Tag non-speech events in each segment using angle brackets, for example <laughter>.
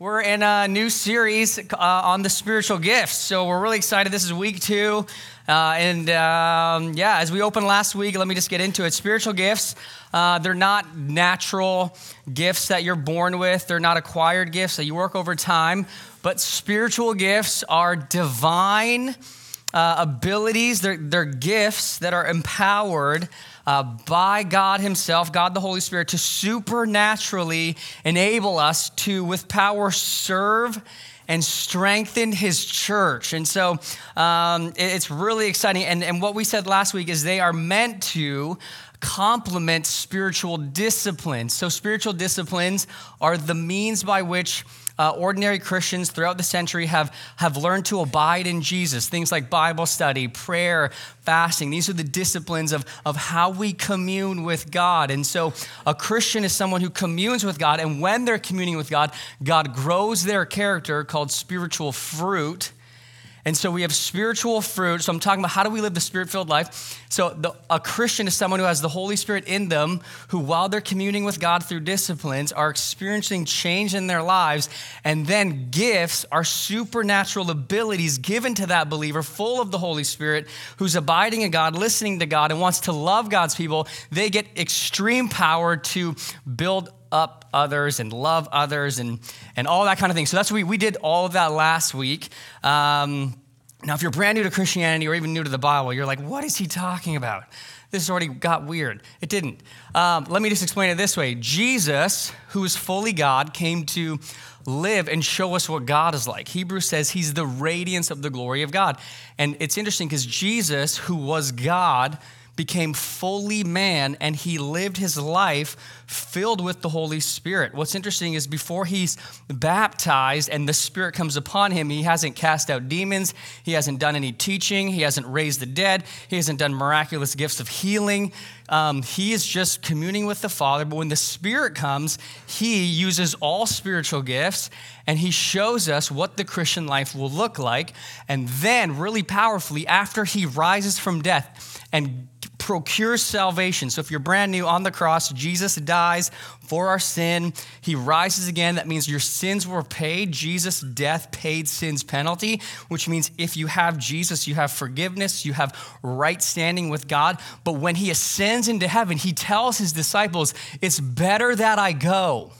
We're in a new series uh, on the spiritual gifts. So we're really excited. This is week two. Uh, and um, yeah, as we opened last week, let me just get into it. Spiritual gifts, uh, they're not natural gifts that you're born with, they're not acquired gifts that you work over time. But spiritual gifts are divine uh, abilities, they're, they're gifts that are empowered uh, by God Himself, God the Holy Spirit, to supernaturally enable us to, with power, serve and strengthen His church. And so um, it's really exciting. And, and what we said last week is they are meant to complement spiritual disciplines. So, spiritual disciplines are the means by which uh, ordinary Christians throughout the century have, have learned to abide in Jesus. Things like Bible study, prayer, fasting. These are the disciplines of, of how we commune with God. And so a Christian is someone who communes with God. And when they're communing with God, God grows their character called spiritual fruit and so we have spiritual fruit. So I'm talking about how do we live the spirit filled life. So the, a Christian is someone who has the Holy Spirit in them, who while they're communing with God through disciplines, are experiencing change in their lives. And then gifts are supernatural abilities given to that believer, full of the Holy Spirit, who's abiding in God, listening to God, and wants to love God's people. They get extreme power to build up others and love others and, and all that kind of thing. So that's what we, we did all of that last week. Um, now, if you're brand new to Christianity or even new to the Bible, you're like, what is he talking about? This already got weird. It didn't. Um, let me just explain it this way Jesus, who is fully God, came to live and show us what God is like. Hebrews says he's the radiance of the glory of God. And it's interesting because Jesus, who was God, became fully man and he lived his life filled with the Holy Spirit. What's interesting is before he's baptized and the Spirit comes upon him, he hasn't cast out demons, he hasn't done any teaching, he hasn't raised the dead, he hasn't done miraculous gifts of healing. Um, he is just communing with the Father. But when the Spirit comes, he uses all spiritual gifts and he shows us what the Christian life will look like. And then, really powerfully, after he rises from death and procures salvation. So if you're brand new on the cross, Jesus dies for our sin. He rises again. That means your sins were paid. Jesus' death paid sin's penalty, which means if you have Jesus, you have forgiveness, you have right standing with God. But when he ascends into heaven, he tells his disciples, It's better that I go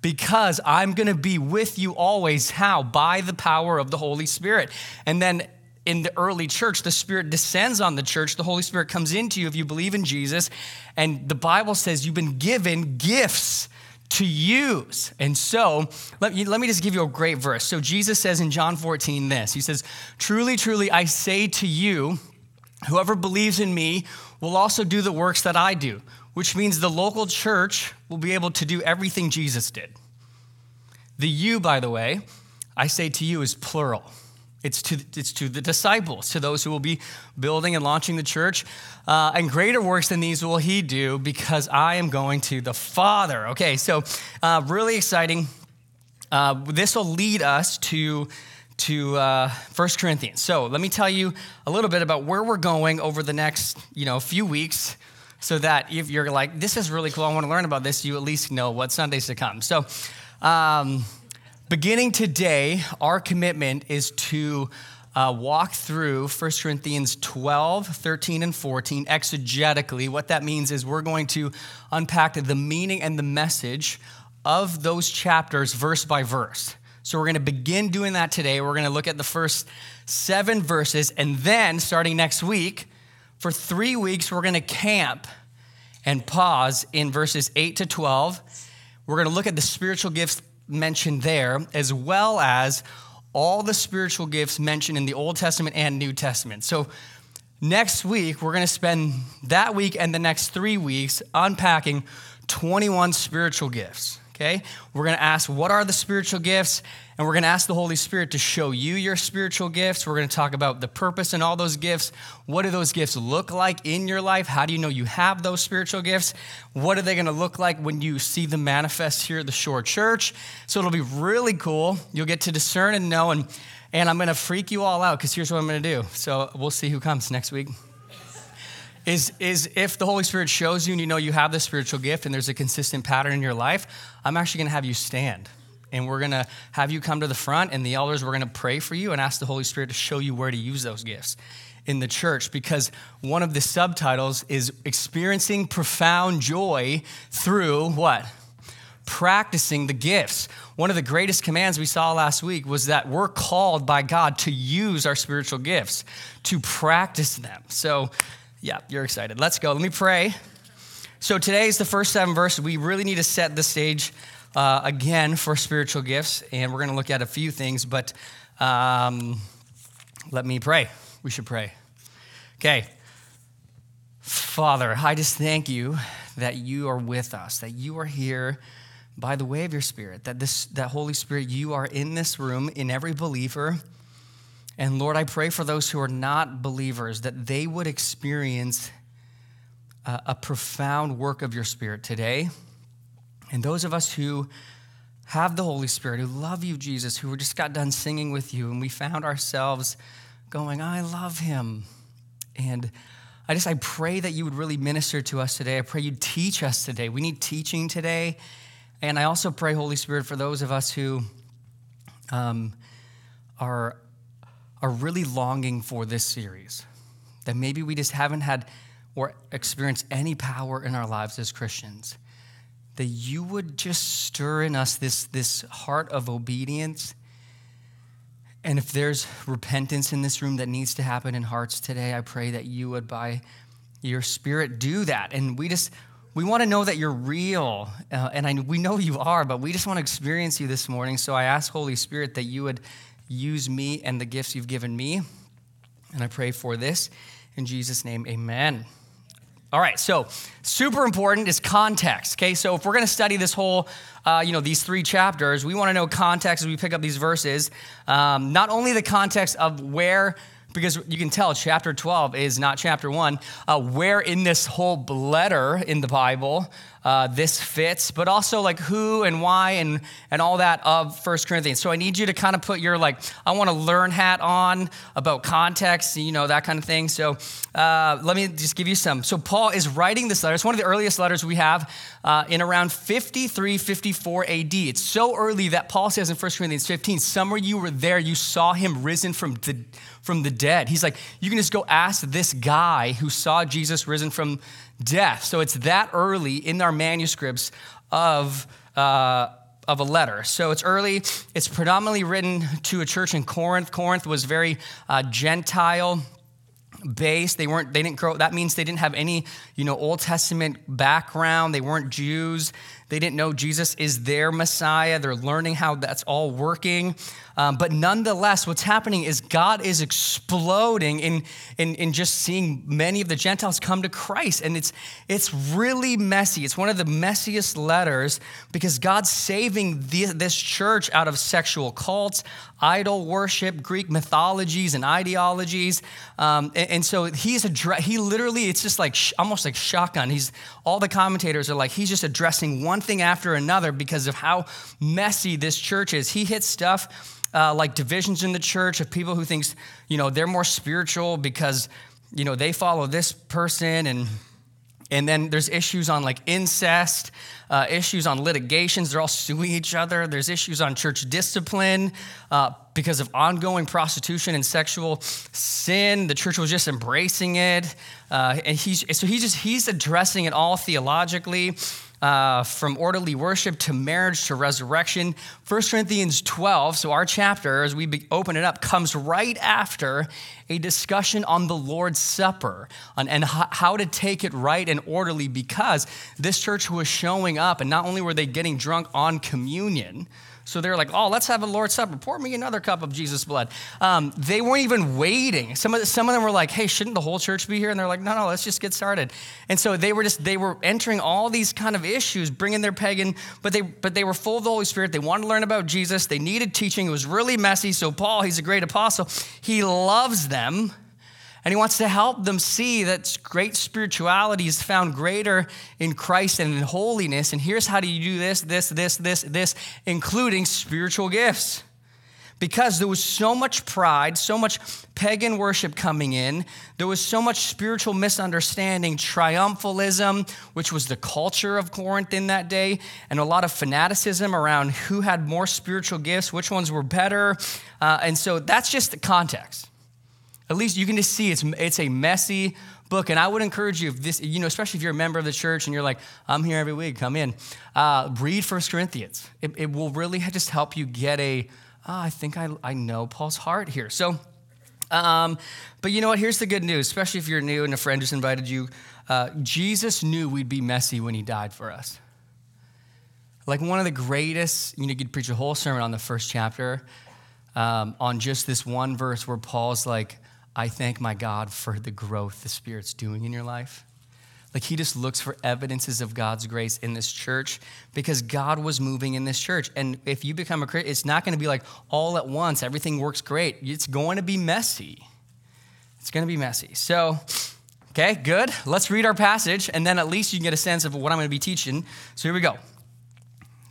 because I'm going to be with you always. How? By the power of the Holy Spirit. And then in the early church, the Spirit descends on the church. The Holy Spirit comes into you if you believe in Jesus. And the Bible says you've been given gifts to use. And so, let me, let me just give you a great verse. So, Jesus says in John 14 this He says, Truly, truly, I say to you, whoever believes in me will also do the works that I do, which means the local church will be able to do everything Jesus did. The you, by the way, I say to you is plural. It's to, it's to the disciples, to those who will be building and launching the church. Uh, and greater works than these will he do because I am going to the Father. Okay, so uh, really exciting. Uh, this will lead us to, to uh, 1 Corinthians. So let me tell you a little bit about where we're going over the next you know, few weeks so that if you're like, this is really cool, I want to learn about this, you at least know what Sundays to come. So, um, Beginning today, our commitment is to uh, walk through 1 Corinthians 12, 13, and 14 exegetically. What that means is we're going to unpack the meaning and the message of those chapters verse by verse. So we're going to begin doing that today. We're going to look at the first seven verses, and then starting next week, for three weeks, we're going to camp and pause in verses 8 to 12. We're going to look at the spiritual gifts mentioned there, as well as all the spiritual gifts mentioned in the Old Testament and New Testament. So, next week, we're going to spend that week and the next three weeks unpacking 21 spiritual gifts. Okay? We're going to ask, what are the spiritual gifts? And we're going to ask the Holy Spirit to show you your spiritual gifts. We're going to talk about the purpose and all those gifts. What do those gifts look like in your life? How do you know you have those spiritual gifts? What are they going to look like when you see them manifest here at the Shore Church? So it'll be really cool. You'll get to discern and know. And, and I'm going to freak you all out because here's what I'm going to do. So we'll see who comes next week is, is if the Holy Spirit shows you and you know you have the spiritual gift and there's a consistent pattern in your life, I'm actually going to have you stand And we're going to have you come to the front, and the elders, we're going to pray for you and ask the Holy Spirit to show you where to use those gifts in the church because one of the subtitles is experiencing profound joy through what? Practicing the gifts. One of the greatest commands we saw last week was that we're called by God to use our spiritual gifts, to practice them. So, yeah, you're excited. Let's go. Let me pray. So, today is the first seven verses. We really need to set the stage uh, again for spiritual gifts, and we're going to look at a few things, but um, let me pray. We should pray. Okay. Father, I just thank you that you are with us, that you are here by the way of your Spirit, that this that Holy Spirit, you are in this room in every believer. And Lord, I pray for those who are not believers that they would experience a, a profound work of your Spirit today. And those of us who have the Holy Spirit, who love you, Jesus, who just got done singing with you, and we found ourselves going, I love him. And I just, I pray that you would really minister to us today. I pray you'd teach us today. We need teaching today. And I also pray, Holy Spirit, for those of us who um, are, are really longing for this series, that maybe we just haven't had or experienced any power in our lives as Christians, that you would just stir in us this, this heart of obedience and if there's repentance in this room that needs to happen in hearts today, I pray that you would, by your spirit, do that. And we just, we want to know that you're real. Uh, and I, we know you are, but we just want to experience you this morning. So I ask, Holy Spirit, that you would use me and the gifts you've given me. And I pray for this. In Jesus' name, amen. All right, so super important is context. Okay, so if we're going to study this whole, uh, you know, these three chapters, we want to know context as we pick up these verses. Um, not only the context of where, because you can tell chapter 12 is not chapter 1, uh, where in this whole letter in the Bible uh, this fits, but also like who and why and, and all that of First Corinthians. So I need you to kind of put your like, I want to learn hat on about context, you know, that kind of thing. So uh, let me just give you some. So Paul is writing this letter. It's one of the earliest letters we have uh, in around 53, 54 AD. It's so early that Paul says in 1 Corinthians 15, some of you were there, you saw him risen from the, from the dead. He's like, you can just go ask this guy who saw Jesus risen from death. So it's that early in our manuscripts of, uh, of a letter. So it's early. It's predominantly written to a church in Corinth. Corinth was very uh, Gentile based. They weren't. They didn't grow. That means they didn't have any, you know, Old Testament background. They weren't Jews. They didn't know Jesus is their Messiah. They're learning how that's all working. Um, but nonetheless, what's happening is God is exploding in, in, in just seeing many of the Gentiles come to Christ. And it's, it's really messy. It's one of the messiest letters because God's saving the, this church out of sexual cults, idol worship, Greek mythologies and ideologies. Um, and, and, so he's address, he literally, it's just like almost like shotgun. He's all the commentators are like, he's just addressing one thing after another because of how messy this church is. He hits stuff uh, like divisions in the church of people who thinks, you know, they're more spiritual because, you know, they follow this person and and then there's issues on like incest, uh, issues on litigations. They're all suing each other. There's issues on church discipline uh, because of ongoing prostitution and sexual sin. The church was just embracing it, uh, and he's so he's just he's addressing it all theologically uh, from orderly worship to marriage to resurrection. 1 Corinthians 12, so our chapter, as we open it up, comes right after a discussion on the Lord's Supper and how to take it right and orderly because this church was showing up, and not only were they getting drunk on communion, so they're like, oh, let's have a Lord's Supper. Pour me another cup of Jesus' blood. Um, they weren't even waiting. Some of, some of them were like, hey, shouldn't the whole church be here? And they're like, no, no, let's just get started. And so they were just, they were entering all these kind of issues, bringing their pagan, but they, but they were full of the Holy Spirit. They wanted to learn about Jesus. They needed teaching. It was really messy. So Paul, he's a great apostle. He loves them and he wants to help them see that great spirituality is found greater in Christ and in holiness. And here's how do you do this, this, this, this, this, including spiritual gifts. Because there was so much pride, so much pagan worship coming in. There was so much spiritual misunderstanding, triumphalism, which was the culture of Corinth in that day, and a lot of fanaticism around who had more spiritual gifts, which ones were better. Uh, and so that's just the context. At least you can just see it's, it's a messy book. And I would encourage you, if this, you know, especially if you're a member of the church and you're like, I'm here every week, come in, uh, read First Corinthians. It, it will really just help you get a oh, I think I, I know Paul's heart here. So, um, but you know what? Here's the good news, especially if you're new and a friend just invited you. Uh, Jesus knew we'd be messy when he died for us. Like one of the greatest, you know, you could preach a whole sermon on the first chapter um, on just this one verse where Paul's like, I thank my God for the growth the Spirit's doing in your life. Like he just looks for evidences of God's grace in this church because God was moving in this church. And if you become a Christian, it's not going to be like all at once, everything works great. It's going to be messy. It's going to be messy. So, okay, good. Let's read our passage, and then at least you can get a sense of what I'm going to be teaching. So here we go.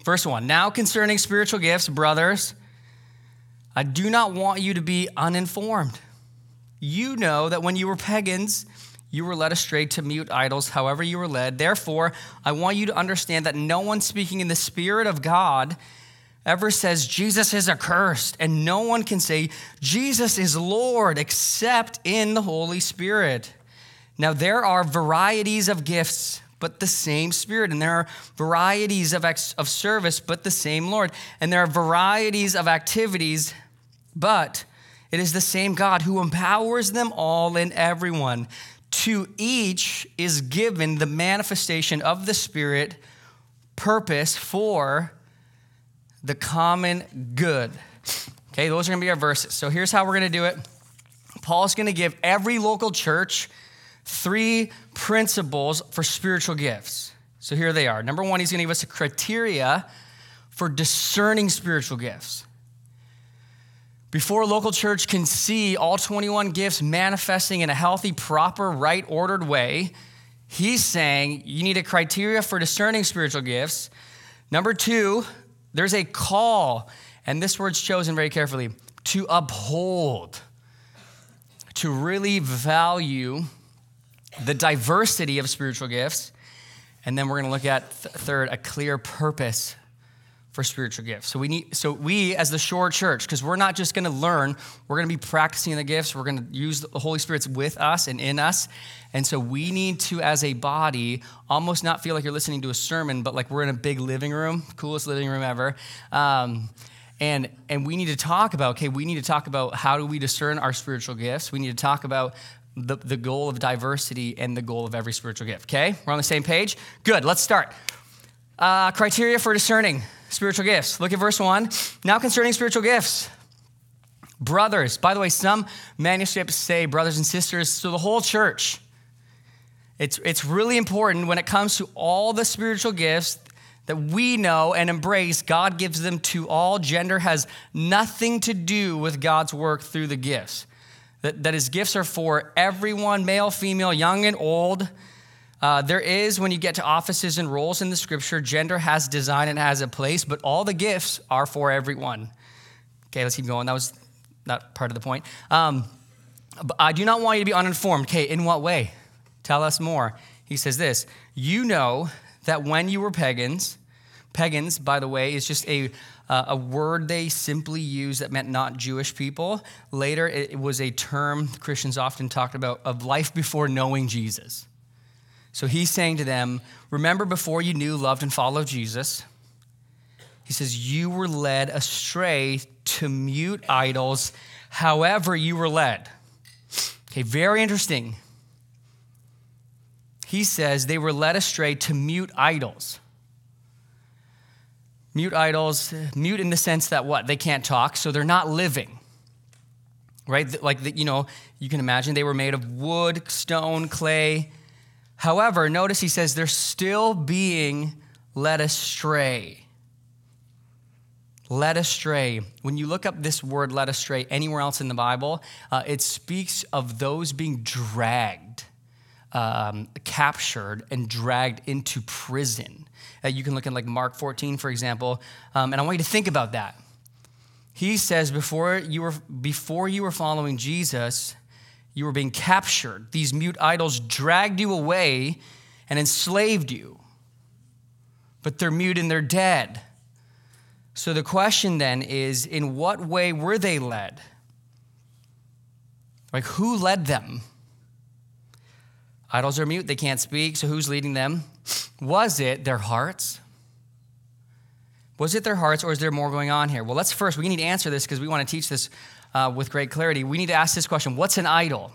First one Now concerning spiritual gifts, brothers, I do not want you to be uninformed. You know that when you were pagans, you were led astray to mute idols, however, you were led. Therefore, I want you to understand that no one speaking in the Spirit of God ever says Jesus is accursed, and no one can say Jesus is Lord except in the Holy Spirit. Now, there are varieties of gifts, but the same Spirit, and there are varieties of, ex- of service, but the same Lord, and there are varieties of activities, but it is the same God who empowers them all in everyone. To each is given the manifestation of the Spirit purpose for the common good. Okay, those are to be our verses. So here's how we're to do it. Paul's to give every local church three principles for spiritual gifts. So here they are. Number one, he's to give us a criteria for discerning spiritual gifts. Before a local church can see all 21 gifts manifesting in a healthy, proper, right ordered way, he's saying you need a criteria for discerning spiritual gifts. Number two, there's a call, and this word's chosen very carefully to uphold, to really value the diversity of spiritual gifts. And then we're going to look at, th- third, a clear purpose for spiritual gifts. So we need so we as the shore church because we're not just going to learn, we're going to be practicing the gifts. We're going to use the Holy Spirit's with us and in us. And so we need to as a body almost not feel like you're listening to a sermon, but like we're in a big living room, coolest living room ever. Um, and and we need to talk about okay, we need to talk about how do we discern our spiritual gifts. We need to talk about the, the goal of diversity and the goal of every spiritual gift. Okay, we're on the same page. Good. Let's start. Uh, criteria for discerning spiritual gifts. Look at verse 1. Now concerning spiritual gifts. Brothers, by the way, some manuscripts say brothers and sisters so the whole church. It's, it's really important when it comes to all the spiritual gifts that we know and embrace, God gives them to all. Gender has nothing to do with God's work through the gifts. That, that his gifts are for everyone, male, female, young, and old. Uh, there is, when you get to offices and roles in the scripture, gender has design and has a place, but all the gifts are for everyone. Okay, let's keep going. That was not part of the point. Um, I do not want you to be uninformed. Okay, in what way? Tell us more. He says this You know that when you were pagans, pagans, by the way, is just a, uh, a word they simply used that meant not Jewish people. Later, it was a term Christians often talked about of life before knowing Jesus. So he's saying to them, Remember before you knew, loved, and followed Jesus, he says, You were led astray to mute idols, however, you were led. Okay, very interesting. He says they were led astray to mute idols. Mute idols, mute in the sense that what? They can't talk, so they're not living. Right? Like, you know, you can imagine they were made of wood, stone, clay, However, notice he says they're still being led astray. Led astray. When you look up this word led astray anywhere else in the Bible, uh, it speaks of those being dragged, um, captured, and dragged into prison. Uh, you can look at like Mark 14, for example, um, and I want you to think about that. He says before you were before you were following Jesus, you were being captured. These mute idols dragged you away and enslaved you. But they're mute and they're dead. So the question then is in what way were they led? Like who led them? Idols are mute, they can't speak, so who's leading them? Was it their hearts? Was it their hearts, or is there more going on here? Well, let's first, we need to answer this because we want to teach this uh, with great clarity. We need to ask this question What's an idol?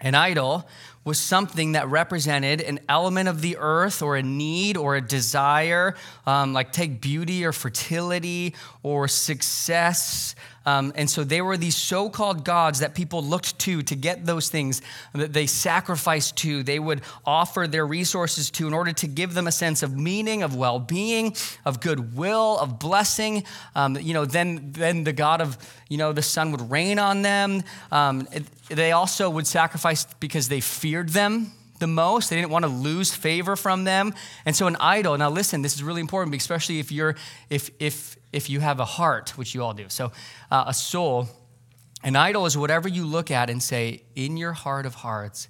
An idol was something that represented an element of the earth or a need or a desire, um, like take beauty or fertility or success. Um, and so they were these so called gods that people looked to to get those things that they sacrificed to, they would offer their resources to in order to give them a sense of meaning, of well being, of goodwill, of blessing. Um, you know, then, then the God of, you know, the sun would rain on them. Um, it, they also would sacrifice because they feared them the most. They didn't want to lose favor from them. And so an idol, now listen, this is really important, especially if you're if if if you have a heart, which you all do. So uh, a soul, an idol is whatever you look at and say, in your heart of hearts,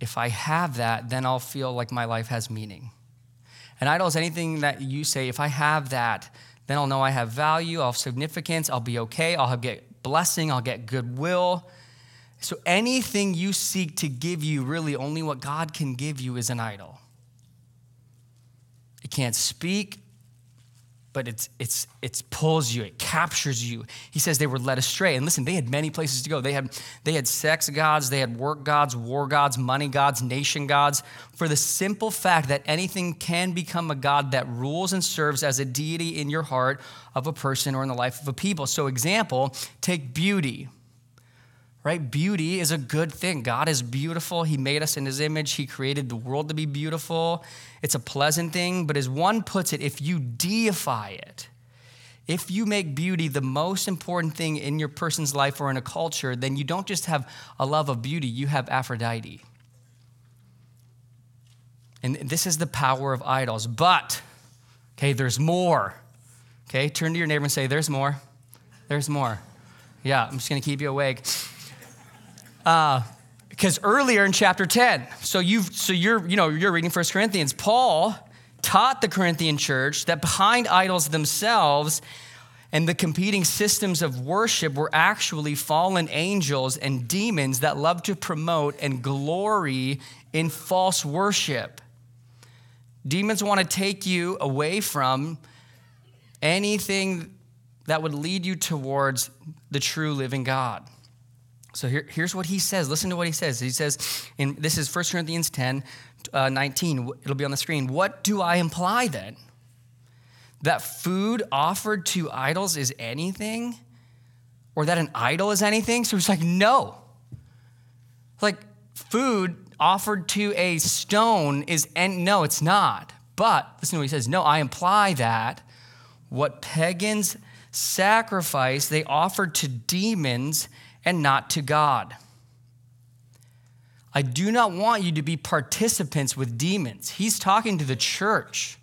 if I have that, then I'll feel like my life has meaning. An idol is anything that you say, if I have that, then I'll know I have value, I'll have significance, I'll be okay, I'll get blessing, I'll get goodwill. So anything you seek to give you, really only what God can give you, is an idol. It can't speak, but it's, it's, it pulls you, it captures you. He says they were led astray. And listen, they had many places to go. They had, they had sex gods, they had work gods, war gods, money gods, nation gods, for the simple fact that anything can become a god that rules and serves as a deity in your heart of a person or in the life of a people. So, example, take beauty right? Beauty is a good thing. God is beautiful. He made us in His image, He created the world to be beautiful. It's a pleasant thing, but as one puts it, if you deify it, if you make beauty the most important thing in your person's life or in a culture, then you don't just have a love of beauty, you have Aphrodite. And this is the power of idols. But, okay, there's more. Okay, turn to your neighbor and say, There's more. There's more. Yeah, I'm just gonna keep you awake. Because uh, earlier in chapter 10, so you've so you're you know you're reading First Corinthians, Paul taught the Corinthian church that behind idols themselves and the competing systems of worship were actually fallen angels and demons that love to promote and glory in false worship. Demons want to take you away from anything that would lead you towards the true living God. So here, here's what he says. Listen to what he says. He says, in, this is 1 Corinthians 10, uh, 19. It'll be on the screen. What do I imply then? That food offered to idols is anything? Or that an idol is anything? So he's like, no. Like, food offered to a stone is, and no, it's not. But listen to what he says. No, I imply that what pagans sacrifice, they offered to demons and not to God. I do not want you to be participants with demons. He's talking to the church.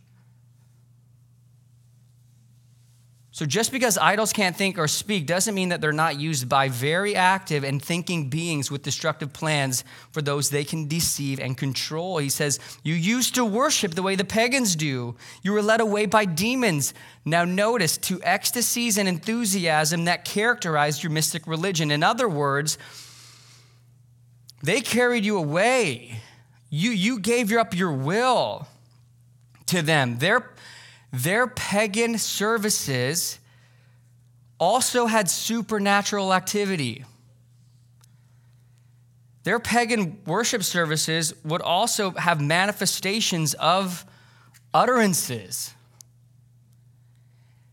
So, just because idols can't think or speak doesn't mean that they're not used by very active and thinking beings with destructive plans for those they can deceive and control. He says, You used to worship the way the pagans do. You were led away by demons. Now, notice to ecstasies and enthusiasm that characterized your mystic religion. In other words, they carried you away. You, you gave up your will to them. Their their pagan services also had supernatural activity. Their pagan worship services would also have manifestations of utterances.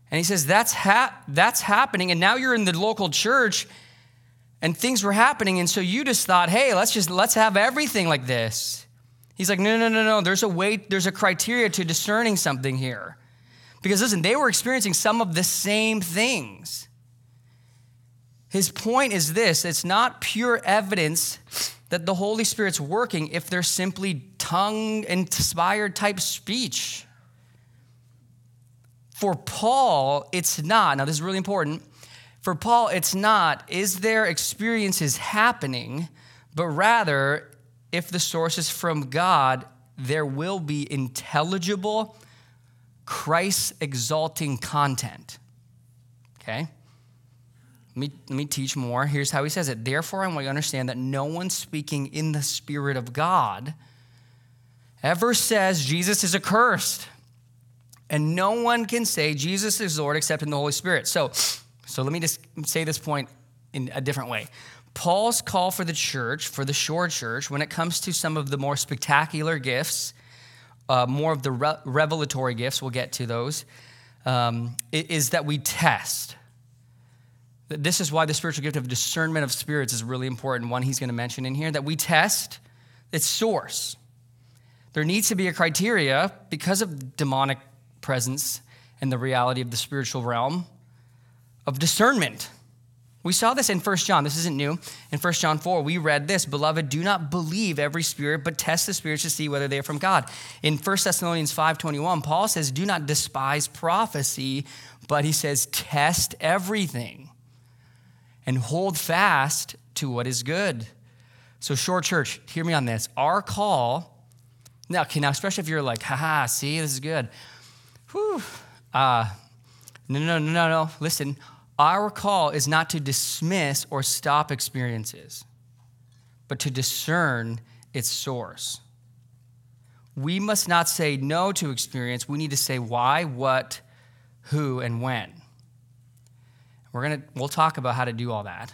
And he says, that's, ha- that's happening. And now you're in the local church and things were happening. And so you just thought, hey, let's just, let's have everything like this. He's like, no, no, no, no. There's a way, there's a criteria to discerning something here. Because listen, they were experiencing some of the same things. His point is this it's not pure evidence that the Holy Spirit's working if they're simply tongue inspired type speech. For Paul, it's not. Now, this is really important. For Paul, it's not, is there experiences happening, but rather, if the source is from God, there will be intelligible, Christ exalting content. Okay? Let me, let me teach more. Here's how he says it. Therefore, I want you to understand that no one speaking in the Spirit of God ever says Jesus is accursed. And no one can say Jesus is Lord except in the Holy Spirit. So, so let me just say this point in a different way. Paul's call for the church, for the shore church, when it comes to some of the more spectacular gifts, uh, more of the re- revelatory gifts, we'll get to those, um, is that we test. This is why the spiritual gift of discernment of spirits is really important, one he's going to mention in here, that we test its source. There needs to be a criteria because of demonic presence and the reality of the spiritual realm of discernment. We saw this in 1 John. This isn't new. In 1 John 4, we read this Beloved, do not believe every spirit, but test the spirits to see whether they are from God. In 1 Thessalonians 5.21, Paul says, Do not despise prophecy, but he says, Test everything and hold fast to what is good. So, shore church, hear me on this. Our call, now, okay, now, especially if you're like, haha, see, this is good. Whew. Uh, no, no, no, no, no. Listen, our call is not to dismiss or stop experiences, but to discern its source. We must not say no to experience. We need to say why, what, who, and when. We're gonna, we'll talk about how to do all that.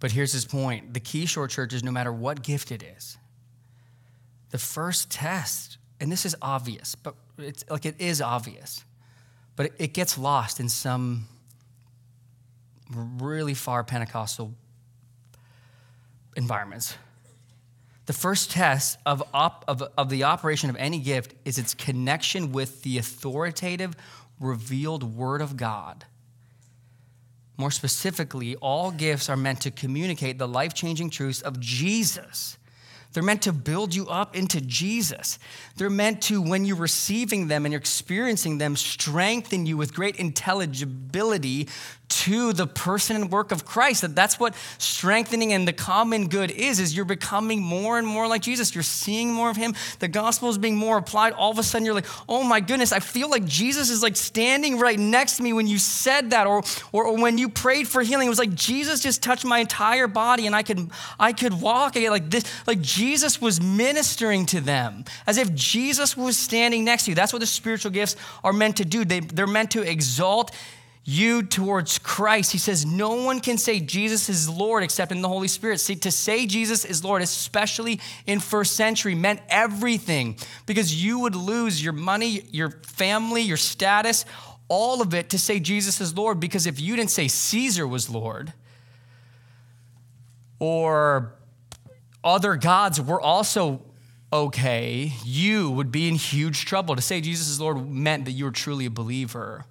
But here's his point the key shore church is no matter what gift it is, the first test, and this is obvious, but it's like it is obvious but it, gets lost in some really far Pentecostal environments. The first test of, op, of, of the operation of any gift is its connection with the authoritative, revealed Word of God. More specifically, all gifts are meant to communicate the life changing truths of Jesus they're meant to build you up into Jesus. They're meant to, when you're receiving them and you're experiencing them, strengthen you with great intelligibility to the person and work of Christ. That that's what strengthening and the common good is, is you're becoming more and more like Jesus. You're seeing more of him. The gospel is being more applied. All of a sudden you're like, oh my goodness, I feel like Jesus is like standing right next to me when you said that, or, or, or when you prayed for healing. It was like Jesus just touched my entire body and I could I could walk again like this, like Jesus was ministering to them as if Jesus was standing next to you. That's what the spiritual gifts are meant to do. They, they're meant to exalt you towards Christ. He says, No one can say Jesus is Lord except in the Holy Spirit. See, to say Jesus is Lord, especially in first century, meant everything because you would lose your money, your family, your status, all of it to say Jesus is Lord. Because if you didn't say Caesar was Lord or other gods were also okay, you would be in huge trouble. To say Jesus is Lord meant that you were truly a believer.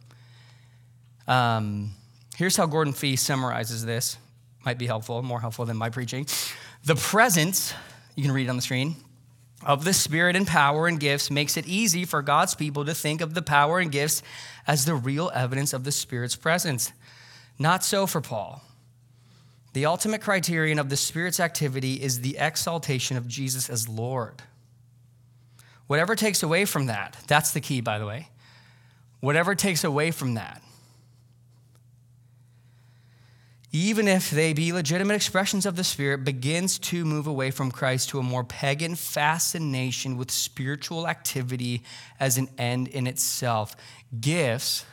Um, here's how Gordon Fee summarizes this. Might be helpful, more helpful than my preaching. The presence, you can read on the screen, of the Spirit and power and gifts makes it easy for God's people to think of the power and gifts as the real evidence of the Spirit's presence. Not so for Paul. The ultimate criterion of the Spirit's activity is the exaltation of Jesus as Lord. Whatever takes away from that, that's the key, by the way. Whatever takes away from that, even if they be legitimate expressions of the Spirit, begins to move away from Christ to a more pagan fascination with spiritual activity as an end in itself. Gifts,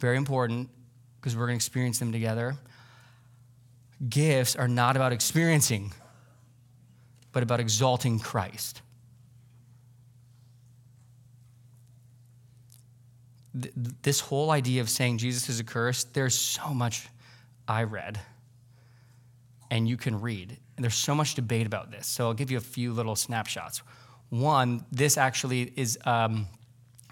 very important because we're going to experience them together. Gifts are not about experiencing, but about exalting Christ. This whole idea of saying Jesus is accursed, there's so much I read and you can read. And there's so much debate about this. So I'll give you a few little snapshots. One, this actually is um,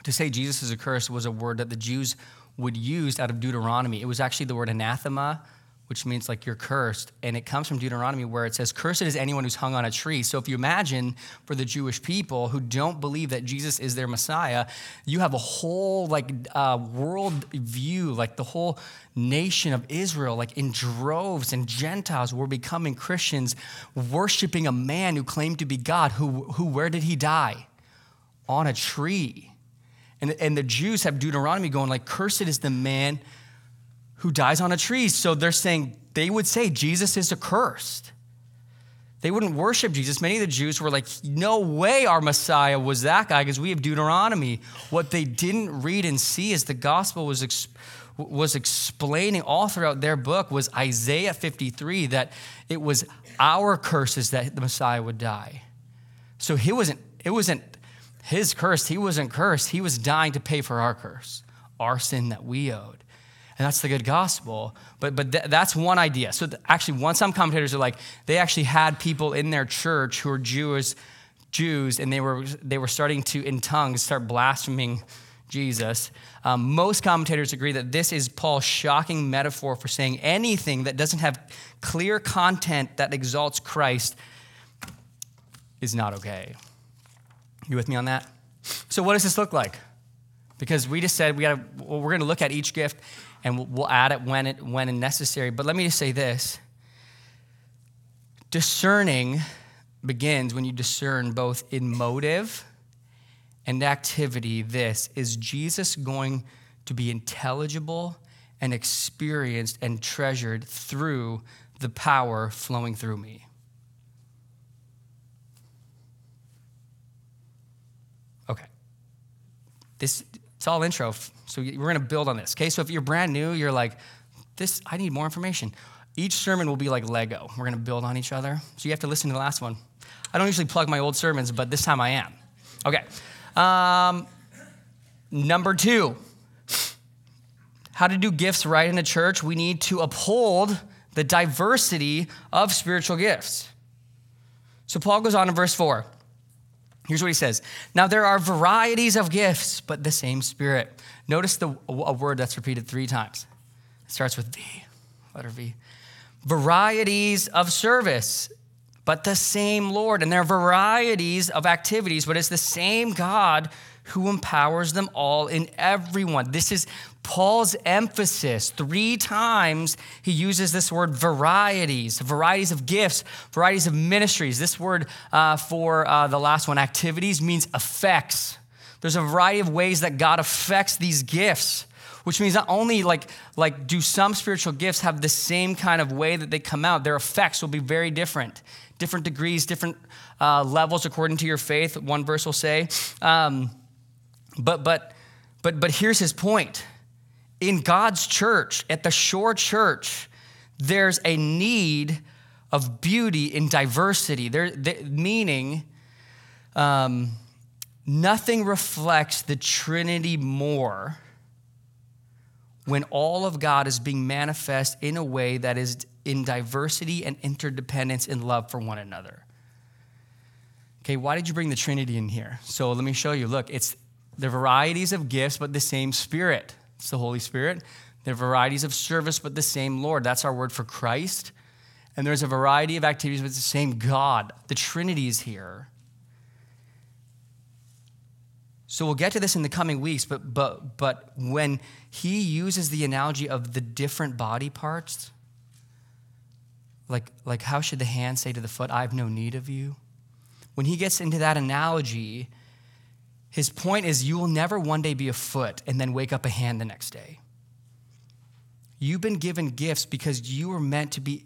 to say Jesus is accursed was a word that the Jews would use out of Deuteronomy. It was actually the word anathema which means like you're cursed. And it comes from Deuteronomy where it says, Cursed is anyone who's hung on a tree. So if you imagine for the Jewish people who don't believe that Jesus is their Messiah, you have a whole like uh, world view, like the whole nation of Israel, like in droves and Gentiles were becoming Christians, worshiping a man who claimed to be God, who, who where did he die? On a tree. And, and the Jews have Deuteronomy going like, Cursed is the man who dies on a tree. So they're saying, they would say Jesus is accursed. They wouldn't worship Jesus. Many of the Jews were like, no way our Messiah was that guy because we have Deuteronomy. What they didn't read and see as the gospel was, ex- was explaining all throughout their book was Isaiah 53 that it was our curses that the Messiah would die. So he wasn't, it wasn't his curse. He wasn't cursed. He was dying to pay for our curse, our sin that we owed and that's the good gospel. But, but th- that's one idea. So th- actually, one, some commentators are like, they actually had people in their church who were Jews, Jews, and they were, they were starting to, in tongues, start blaspheming Jesus. Um, most commentators agree that this is Paul's shocking metaphor for saying anything that doesn't have clear content that exalts Christ is not okay. You with me on that? So, what does this look like? Because we just said we got well, we're going to look at each gift and we'll add it when it when necessary. But let me just say this: discerning begins when you discern both in motive and activity. This is Jesus going to be intelligible and experienced and treasured through the power flowing through me. Okay. This it's all intro. So we're going to build on this. Okay, so if you're brand new, you're like, this, I need more information. Each sermon will be like Lego. We're going to build on each other. So you have to listen to the last one. I don't usually plug my old sermons, but this time I am. Okay. Um, number two, how to do gifts right in the church. We need to uphold the diversity of spiritual gifts. So Paul goes on in verse 4. Here's what he says Now there are varieties of gifts, but the same Spirit. Notice the, a word that's repeated three times. It starts with V, letter V. Varieties of service, but the same Lord. And there are varieties of activities, but it's the same God who empowers them all in everyone. This is Paul's emphasis. Three times he uses this word varieties, varieties of gifts, varieties of ministries. This word uh, for uh, the last one, activities, means effects. There's a variety of ways that God affects these gifts which means not only like like do some spiritual gifts have the same kind of way that they come out their effects will be very different different degrees different uh, levels according to your faith one verse will say um, but but but but here's his point. In God's church, at the Shore Church, there's a need of beauty in diversity. There, meaning, um, nothing reflects the Trinity more when all of God is being manifest in a way that is in diversity and interdependence and love for one another. Okay, why did you bring the Trinity in here? So let me show you. Look, it's they're varieties of gifts, but the same Spirit. It's the Holy Spirit. There are varieties of service, but the same Lord. That's our word for Christ. And there's a variety of activities, but the same God. The Trinity is here. So we'll get to this in the coming weeks, but, but, but when he uses the analogy of the different body parts, like, like how should the hand say to the foot, I have no need of you? When he gets into that analogy, his point is you will never one day be a foot and then wake up a hand the next day. You've been given gifts because you were meant to be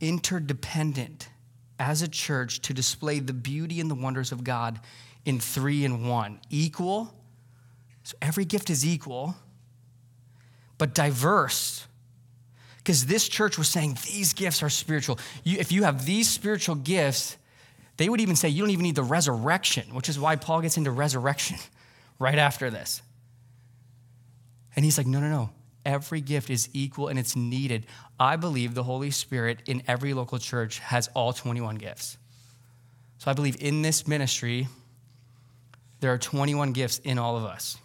interdependent as a church to display the beauty and the wonders of God in three and one. Equal, so every gift is equal, but diverse. Because this church was saying these gifts are spiritual. You, if you have these spiritual gifts, they would even say you don't even need the resurrection, which is why Paul gets into resurrection <laughs> right after this. And he's like, no, no, no. Every gift is equal and it's needed. I believe the Holy Spirit in every local church has all 21 gifts. So I believe in this ministry, there are 21 gifts in all of us.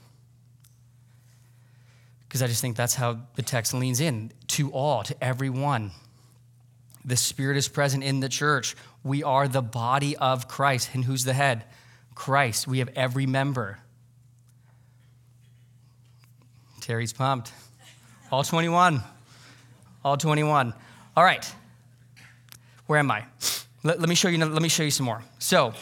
Because I just think that's how the text leans in. to all, to everyone. The Spirit is present in the church. We are the body of Christ. And who's the head? Christ. We have every member. Terry's pumped. All 21. All 21. All right. Where am I? Let, let, me show you let me show you some more. So,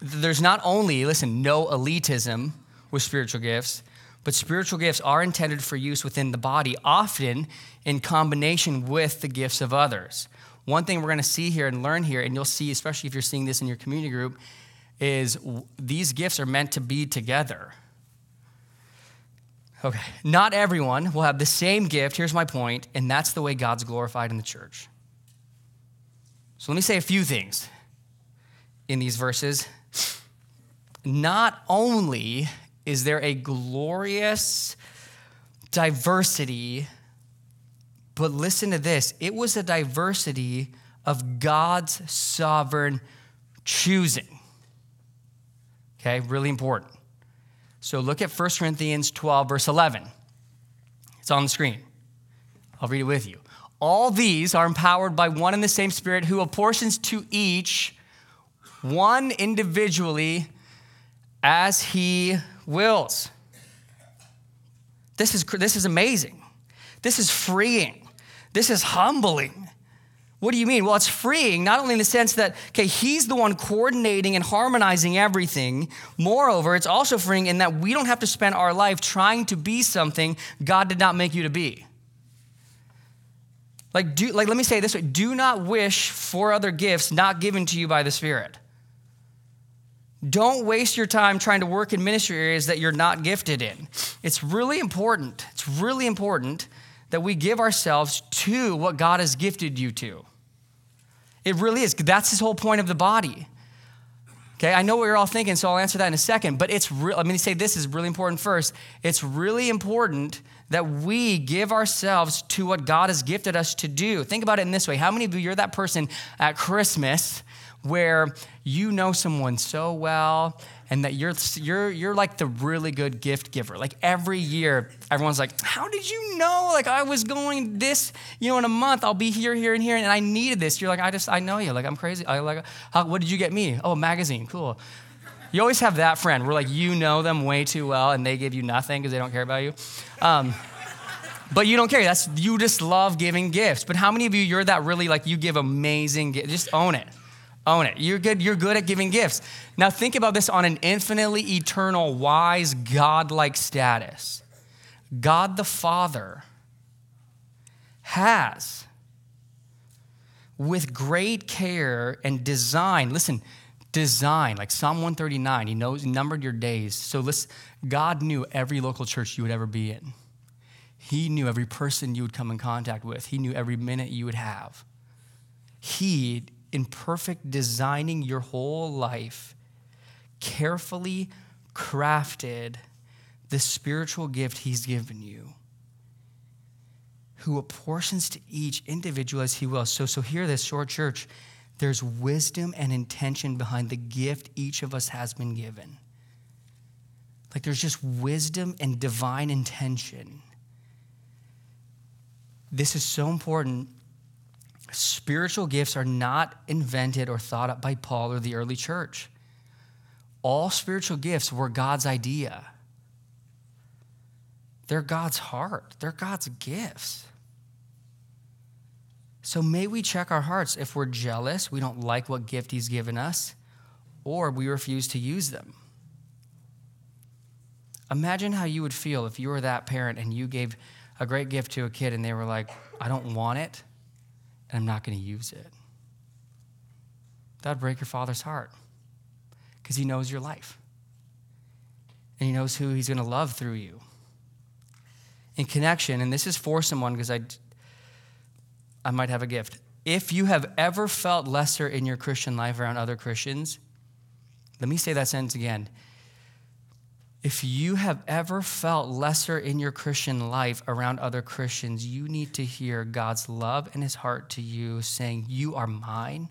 there's not only, listen, no elitism with spiritual gifts, but spiritual gifts are intended for use within the body, often in combination with the gifts of others. One thing we're going to see here and learn here, and you'll see, especially if you're seeing this in your community group, is these gifts are meant to be together. Okay, not everyone will have the same gift. Here's my point, and that's the way God's glorified in the church. So let me say a few things in these verses. Not only is there a glorious diversity, but listen to this it was a diversity of God's sovereign choosing. Okay, really important. So look at 1 Corinthians 12, verse 11. It's on the screen. I'll read it with you. All these are empowered by one and the same Spirit who apportions to each one individually as he wills. This is, this is amazing. This is freeing. This is humbling. What do you mean? Well, it's freeing, not only in the sense that, okay, he's the one coordinating and harmonizing everything. Moreover, it's also freeing in that we don't have to spend our life trying to be something God did not make you to be. Like, do, like, let me say this way do not wish for other gifts not given to you by the Spirit. Don't waste your time trying to work in ministry areas that you're not gifted in. It's really important. It's really important that we give ourselves to what God has gifted you to. It really is. That's his whole point of the body. Okay, I know what you're all thinking, so I'll answer that in a second. But it's real. Let me say this is really important first. It's really important that we give ourselves to what God has gifted us to do. Think about it in this way. How many of you, you're that person at Christmas where you know someone so well and that you're, you're, you're like the really good gift giver. Like every year, everyone's like, How did you know? Like I was going this, you know, in a month, I'll be here, here, and here, and I needed this. You're like, I just, I know you. Like I'm crazy. I like, how, what did you get me? Oh, a magazine. Cool. You always have that friend where like you know them way too well and they give you nothing because they don't care about you. Um, but you don't care. That's you just love giving gifts. But how many of you you're that really like you give amazing gifts? Just own it. Own it. You're good. You're good at giving gifts. Now think about this on an infinitely eternal, wise, God-like status. God the Father has, with great care and design, listen, design, like Psalm 139, he knows, he numbered your days. So listen, God knew every local church you would ever be in. He knew every person you would come in contact with. He knew every minute you would have. He in perfect designing your whole life, carefully crafted the spiritual gift He's given you, who apportions to each individual as He will. So, so hear this, Shore Church. There's wisdom and intention behind the gift each of us has been given. Like there's just wisdom and divine intention. This is so important Spiritual gifts are not invented or thought up by Paul or the early church. All spiritual gifts were God's idea. They're God's heart, they're God's gifts. So may we check our hearts if we're jealous, we don't like what gift He's given us, or we refuse to use them. Imagine how you would feel if you were that parent and you gave a great gift to a kid and they were like, I don't want it and I'm not going to use it. That'd break your father's heart because he knows your life and he knows who he's going to love through you. In connection, and this is for someone because I, I might have a gift. If you have ever felt lesser in your Christian life around other Christians, let me say that sentence again. If you have ever felt lesser in your Christian life around other Christians, you need to hear God's love and his heart to you saying, You are mine.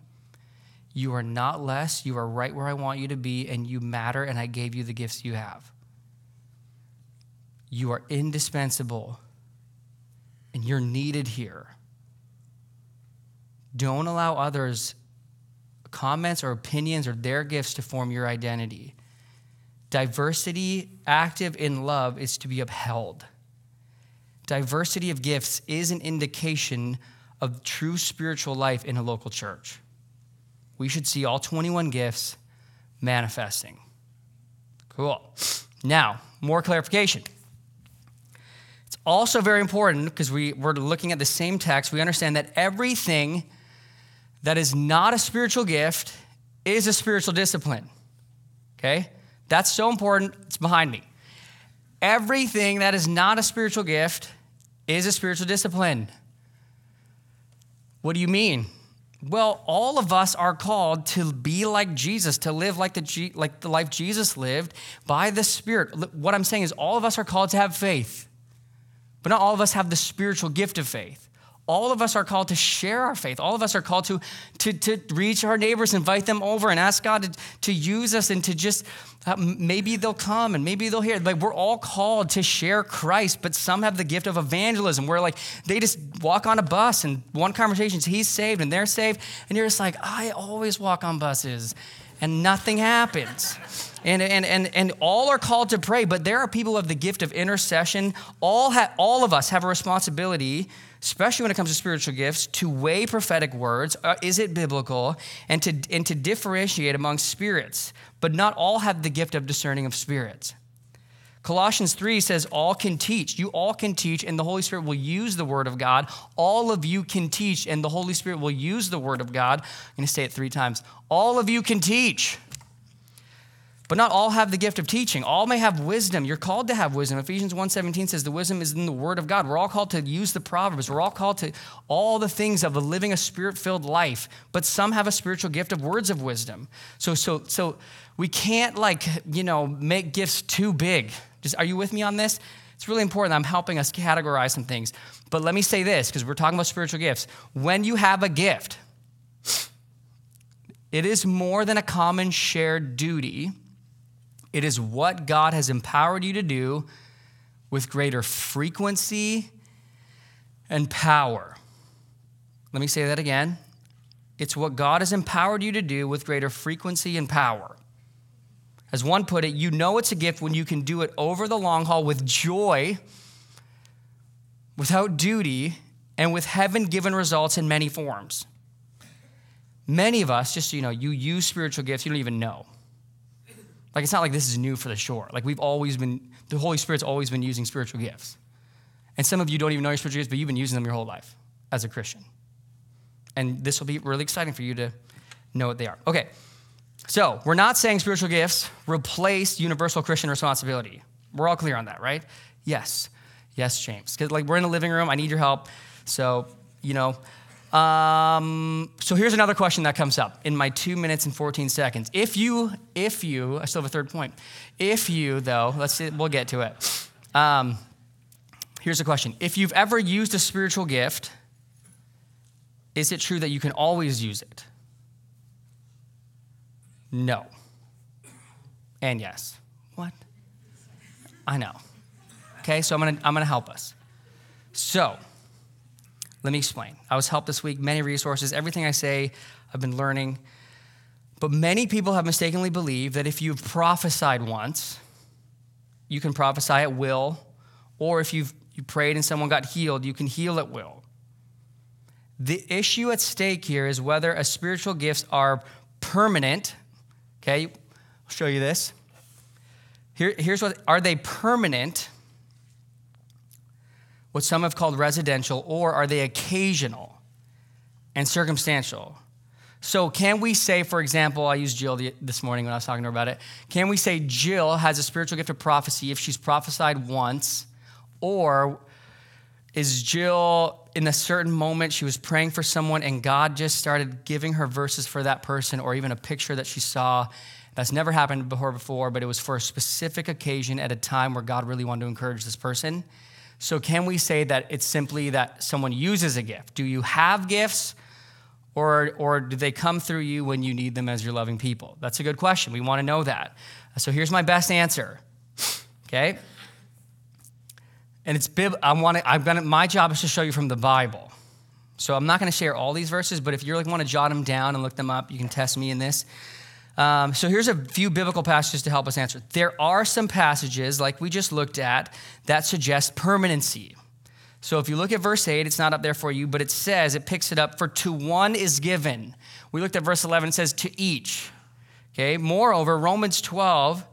You are not less. You are right where I want you to be, and you matter, and I gave you the gifts you have. You are indispensable and you're needed here. Don't allow others' comments or opinions or their gifts to form your identity. Diversity, active in love, is to be upheld. Diversity of gifts is an indication of true spiritual life in a local church. We should see all 21 gifts manifesting. Cool. Now, more clarification. It's also very important because we, we're looking at the same text. We understand that everything that is not a spiritual gift is a spiritual discipline. Okay? That's so important. It's behind me. Everything that is not a spiritual gift is a spiritual discipline. What do you mean? Well, all of us are called to be like Jesus, to live like the, like the life Jesus lived by the Spirit. What I'm saying is, all of us are called to have faith, but not all of us have the spiritual gift of faith. All of us are called to share our faith. All of us are called to, to, to reach our neighbors, invite them over, and ask God to, to use us and to just uh, maybe they'll come and maybe they'll hear. Like we're all called to share Christ, but some have the gift of evangelism where like they just walk on a bus and one conversation, he's saved and they're saved, and you're just like, I always walk on buses and nothing happens. And, and, and, and all are called to pray, but there are people of the gift of intercession. All, ha- all of us have a responsibility especially when it comes to spiritual gifts, to weigh prophetic words. Uh, is it biblical? And to, and to differentiate among spirits. But not all have the gift of discerning of spirits. Colossians 3 says, All can teach. You all can teach, and the Holy Spirit will use the Word of God. All of you can teach, and the Holy Spirit will use the Word of God. I'm going to say it three times. All of you can teach. But not all have the gift of teaching. All may have wisdom. You're called to have wisdom. Ephesians 1:17 says the wisdom is in the word of God. We're all called to use the proverbs. We're all called to all the things of living a spirit-filled life. But some have a spiritual gift of words of wisdom. So so so we can't like, you know, make gifts too big. Just are you with me on this? It's really important. I'm helping us categorize some things. But let me say this because we're talking about spiritual gifts. When you have a gift, it is more than a common shared duty it is what God has empowered you to do with greater frequency and power. Let me say that again. It's what God has empowered you to do with greater frequency and power. As one put it, you know it's a gift when you can do it over the long haul with joy, without duty, and with heaven given results in many forms. Many of us, just so you know, you use spiritual gifts, you don't even know. Like, it's not like this is new for the shore. Like, we've always been, the Holy Spirit's always been using spiritual gifts. And some of you don't even know your spiritual gifts, but you've been using them your whole life as a Christian. And this will be really exciting for you to know what they are. Okay, so we're not saying spiritual gifts replace universal Christian responsibility. We're all clear on that, right? Yes. Yes, James. Because, like, we're in the living room, I need your help. So, you know, um, so here's another question that comes up in my two minutes and 14 seconds. If you, if you, I still have a third point. If you, though, let's see, we'll get to it. Um, here's a question. If you've ever used a spiritual gift, is it true that you can always use it? No. And yes. What? I know. Okay, so I'm gonna, I'm gonna help us. So, let me explain. I was helped this week, many resources. Everything I say, I've been learning. But many people have mistakenly believed that if you've prophesied once, you can prophesy at will, or if you've you prayed and someone got healed, you can heal at will. The issue at stake here is whether a spiritual gifts are permanent. Okay, I'll show you this. Here, here's what are they permanent what some have called residential, or are they occasional and circumstantial? So, can we say, for example, I used Jill this morning when I was talking to her about it. Can we say Jill has a spiritual gift of prophecy if she's prophesied once? Or is Jill in a certain moment she was praying for someone and God just started giving her verses for that person or even a picture that she saw that's never happened before before, but it was for a specific occasion at a time where God really wanted to encourage this person? So, can we say that it's simply that someone uses a gift? Do you have gifts, or, or do they come through you when you need them as your loving people? That's a good question. We want to know that. So, here's my best answer. Okay? And it's bib- I want to, I'm gonna, my job is to show you from the Bible. So I'm not going to share all these verses, but if you like want to jot them down and look them up, you can test me in this. Um, so here's a few biblical passages to help us answer. There are some passages, like we just looked at, that suggest permanency. So if you look at verse 8, it's not up there for you, but it says, it picks it up, for to one is given. We looked at verse 11, it says, to each. Okay, moreover, Romans 12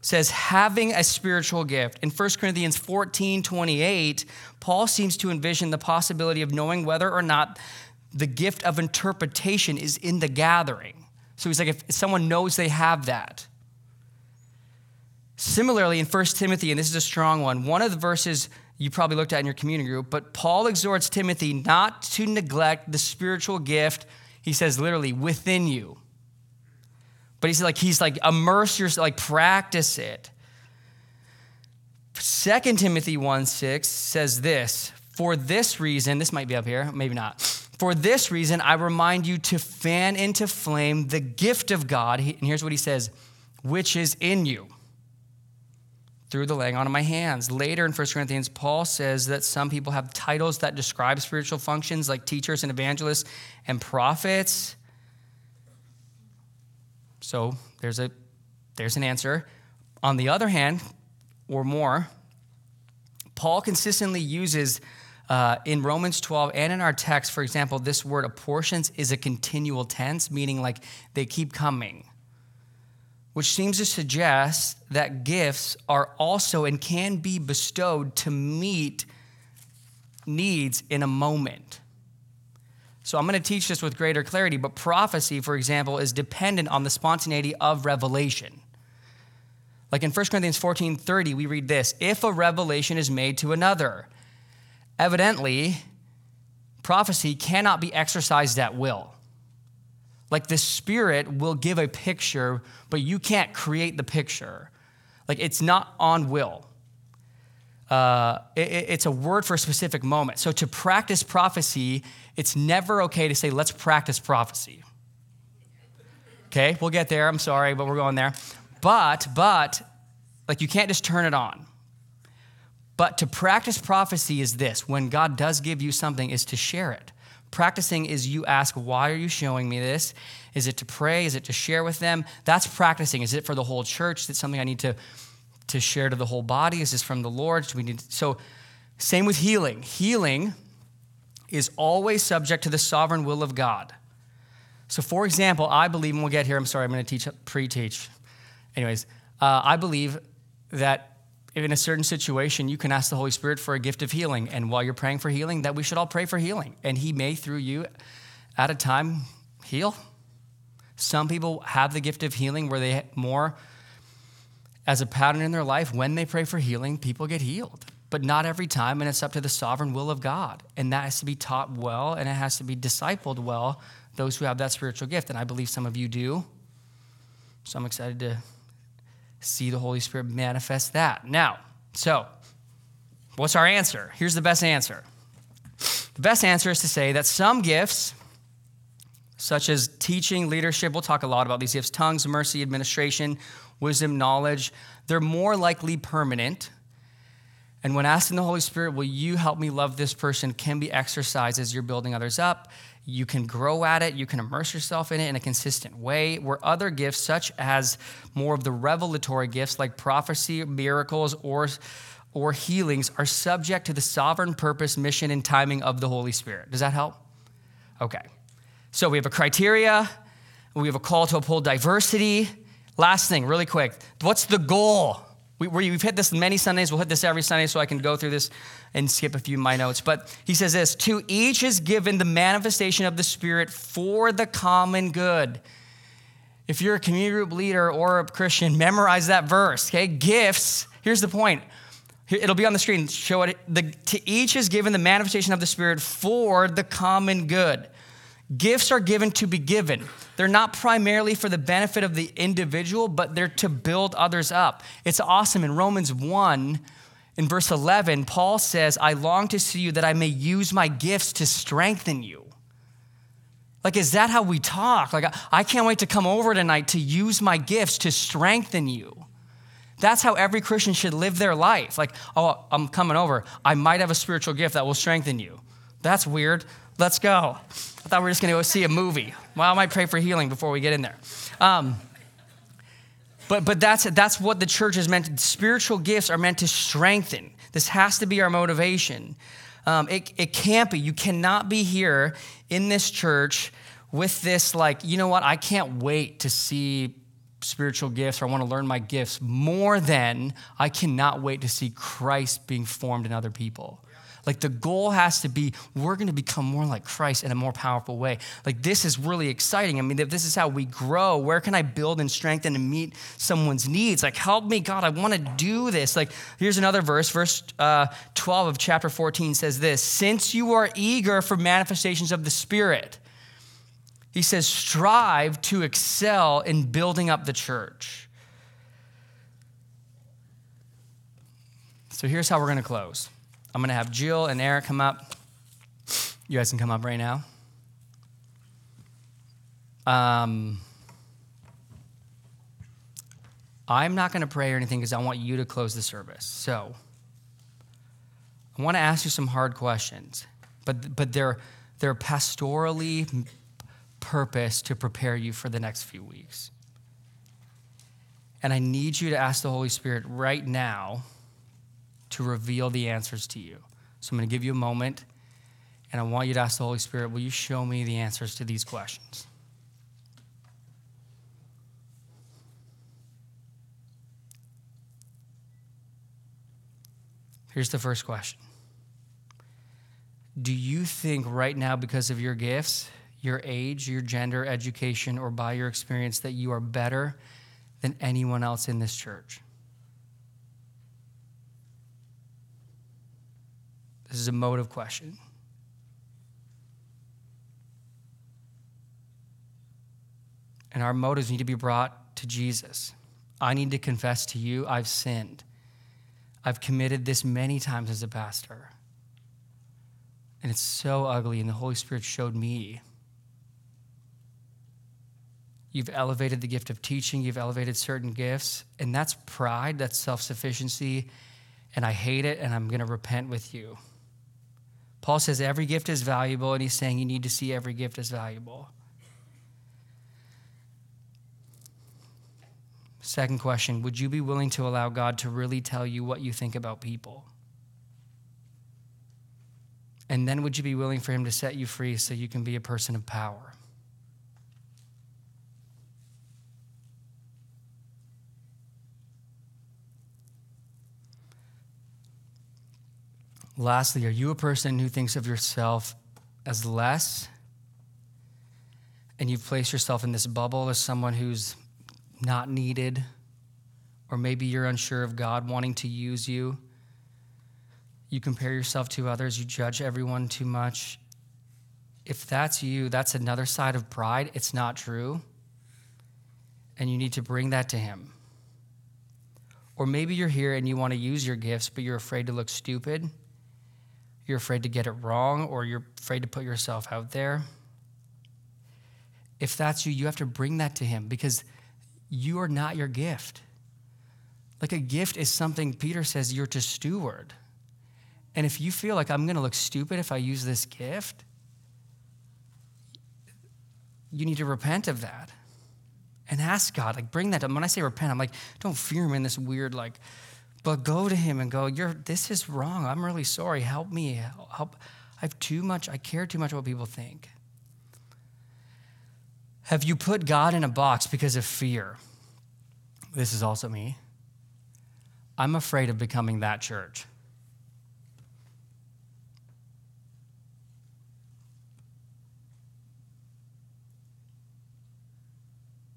says having a spiritual gift. In 1 Corinthians 14 28, Paul seems to envision the possibility of knowing whether or not the gift of interpretation is in the gathering. So he's like, if someone knows they have that. Similarly, in 1 Timothy, and this is a strong one, one of the verses you probably looked at in your community group, but Paul exhorts Timothy not to neglect the spiritual gift, he says literally, within you but he's like, he's like, immerse yourself, like practice it. 2 Timothy 1 6 says this For this reason, this might be up here, maybe not. For this reason, I remind you to fan into flame the gift of God. And here's what he says, which is in you through the laying on of my hands. Later in 1 Corinthians, Paul says that some people have titles that describe spiritual functions, like teachers and evangelists and prophets. So there's, a, there's an answer. On the other hand, or more, Paul consistently uses uh, in Romans 12 and in our text, for example, this word apportions is a continual tense, meaning like they keep coming, which seems to suggest that gifts are also and can be bestowed to meet needs in a moment. So I'm going to teach this with greater clarity, but prophecy, for example, is dependent on the spontaneity of revelation. Like in 1 Corinthians 14 30, we read this If a revelation is made to another, evidently, prophecy cannot be exercised at will. Like the Spirit will give a picture, but you can't create the picture. Like it's not on will. Uh, it, it's a word for a specific moment. So to practice prophecy it's never okay to say, let's practice prophecy. Okay, we'll get there. I'm sorry, but we're going there. But, but, like you can't just turn it on. But to practice prophecy is this when God does give you something, is to share it. Practicing is you ask, why are you showing me this? Is it to pray? Is it to share with them? That's practicing. Is it for the whole church? Is it something I need to, to share to the whole body? Is this from the Lord? Do we need so same with healing. Healing is always subject to the sovereign will of God. So, for example, I believe, and we'll get here, I'm sorry, I'm going to teach, pre teach. Anyways, uh, I believe that in a certain situation, you can ask the Holy Spirit for a gift of healing. And while you're praying for healing, that we should all pray for healing. And He may, through you, at a time, heal. Some people have the gift of healing where they more, as a pattern in their life, when they pray for healing, people get healed but not every time, and it's up to the sovereign will of God. And that has to be taught well, and it has to be discipled well, those who have that spiritual gift. And I believe some of you do. So I'm excited to see the Holy Spirit manifest that. Now, so what's our answer? Here's the best answer. The best answer is to say that some gifts, such as teaching, leadership, we'll talk a lot about these gifts tongues, mercy, administration, wisdom, knowledge, they're more likely permanent and when asking the Holy Spirit, will you help me love this person, can be exercised as you're building others up. You can grow at it, you can immerse yourself in it in a consistent way. Where other gifts, such as more of the revelatory gifts like prophecy, miracles, or, or healings, are subject to the sovereign purpose, mission, and timing of the Holy Spirit. Does that help? Okay. So we have a criteria, we have a call to uphold diversity. Last thing, really quick what's the goal? We, we've hit this many Sundays. We'll hit this every Sunday so I can go through this and skip a few of my notes. But he says this To each is given the manifestation of the Spirit for the common good. If you're a community group leader or a Christian, memorize that verse, okay? Gifts, here's the point. It'll be on the screen. Show it. The, to each is given the manifestation of the Spirit for the common good. Gifts are given to be given. They're not primarily for the benefit of the individual, but they're to build others up. It's awesome. In Romans 1, in verse 11, Paul says, I long to see you that I may use my gifts to strengthen you. Like, is that how we talk? Like, I can't wait to come over tonight to use my gifts to strengthen you. That's how every Christian should live their life. Like, oh, I'm coming over. I might have a spiritual gift that will strengthen you. That's weird. Let's go. I thought we were just going to go see a movie. Well, I might pray for healing before we get in there. Um, but but that's, that's what the church is meant to, spiritual gifts are meant to strengthen. This has to be our motivation. Um, it, it can't be. You cannot be here in this church with this, like, you know what? I can't wait to see spiritual gifts or I want to learn my gifts more than I cannot wait to see Christ being formed in other people. Like the goal has to be, we're going to become more like Christ in a more powerful way. Like this is really exciting. I mean, if this is how we grow, where can I build and strengthen and meet someone's needs? Like, help me, God, I want to do this. Like, here's another verse. Verse uh, 12 of chapter 14 says this Since you are eager for manifestations of the Spirit, he says, strive to excel in building up the church. So here's how we're going to close. I'm going to have Jill and Eric come up. You guys can come up right now. Um, I'm not going to pray or anything because I want you to close the service. So I want to ask you some hard questions, but, but they're, they're pastorally purpose to prepare you for the next few weeks. And I need you to ask the Holy Spirit right now to reveal the answers to you. So I'm going to give you a moment, and I want you to ask the Holy Spirit, will you show me the answers to these questions? Here's the first question Do you think right now, because of your gifts, your age, your gender, education, or by your experience that you are better than anyone else in this church? This is a motive question. And our motives need to be brought to Jesus. I need to confess to you I've sinned. I've committed this many times as a pastor. And it's so ugly, and the Holy Spirit showed me You've elevated the gift of teaching, you've elevated certain gifts, and that's pride, that's self sufficiency, and I hate it, and I'm going to repent with you. Paul says every gift is valuable, and he's saying you need to see every gift as valuable. Second question Would you be willing to allow God to really tell you what you think about people? And then would you be willing for Him to set you free so you can be a person of power? Lastly, are you a person who thinks of yourself as less? And you've placed yourself in this bubble as someone who's not needed? Or maybe you're unsure of God wanting to use you. You compare yourself to others, you judge everyone too much. If that's you, that's another side of pride. It's not true. And you need to bring that to Him. Or maybe you're here and you want to use your gifts, but you're afraid to look stupid you're afraid to get it wrong, or you're afraid to put yourself out there. If that's you, you have to bring that to Him because you are not your gift. Like a gift is something Peter says you're to steward. And if you feel like I'm going to look stupid if I use this gift, you need to repent of that and ask God, like, bring that up. When I say repent, I'm like, don't fear Him in this weird, like, but go to him and go, You're this is wrong. I'm really sorry. Help me. Help. I have too much, I care too much what people think. Have you put God in a box because of fear? This is also me. I'm afraid of becoming that church.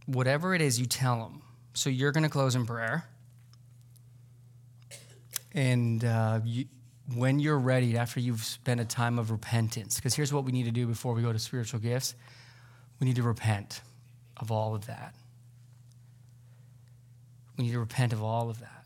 Whatever it is, you tell them. So you're going to close in prayer. And uh, you, when you're ready, after you've spent a time of repentance, because here's what we need to do before we go to spiritual gifts we need to repent of all of that. We need to repent of all of that.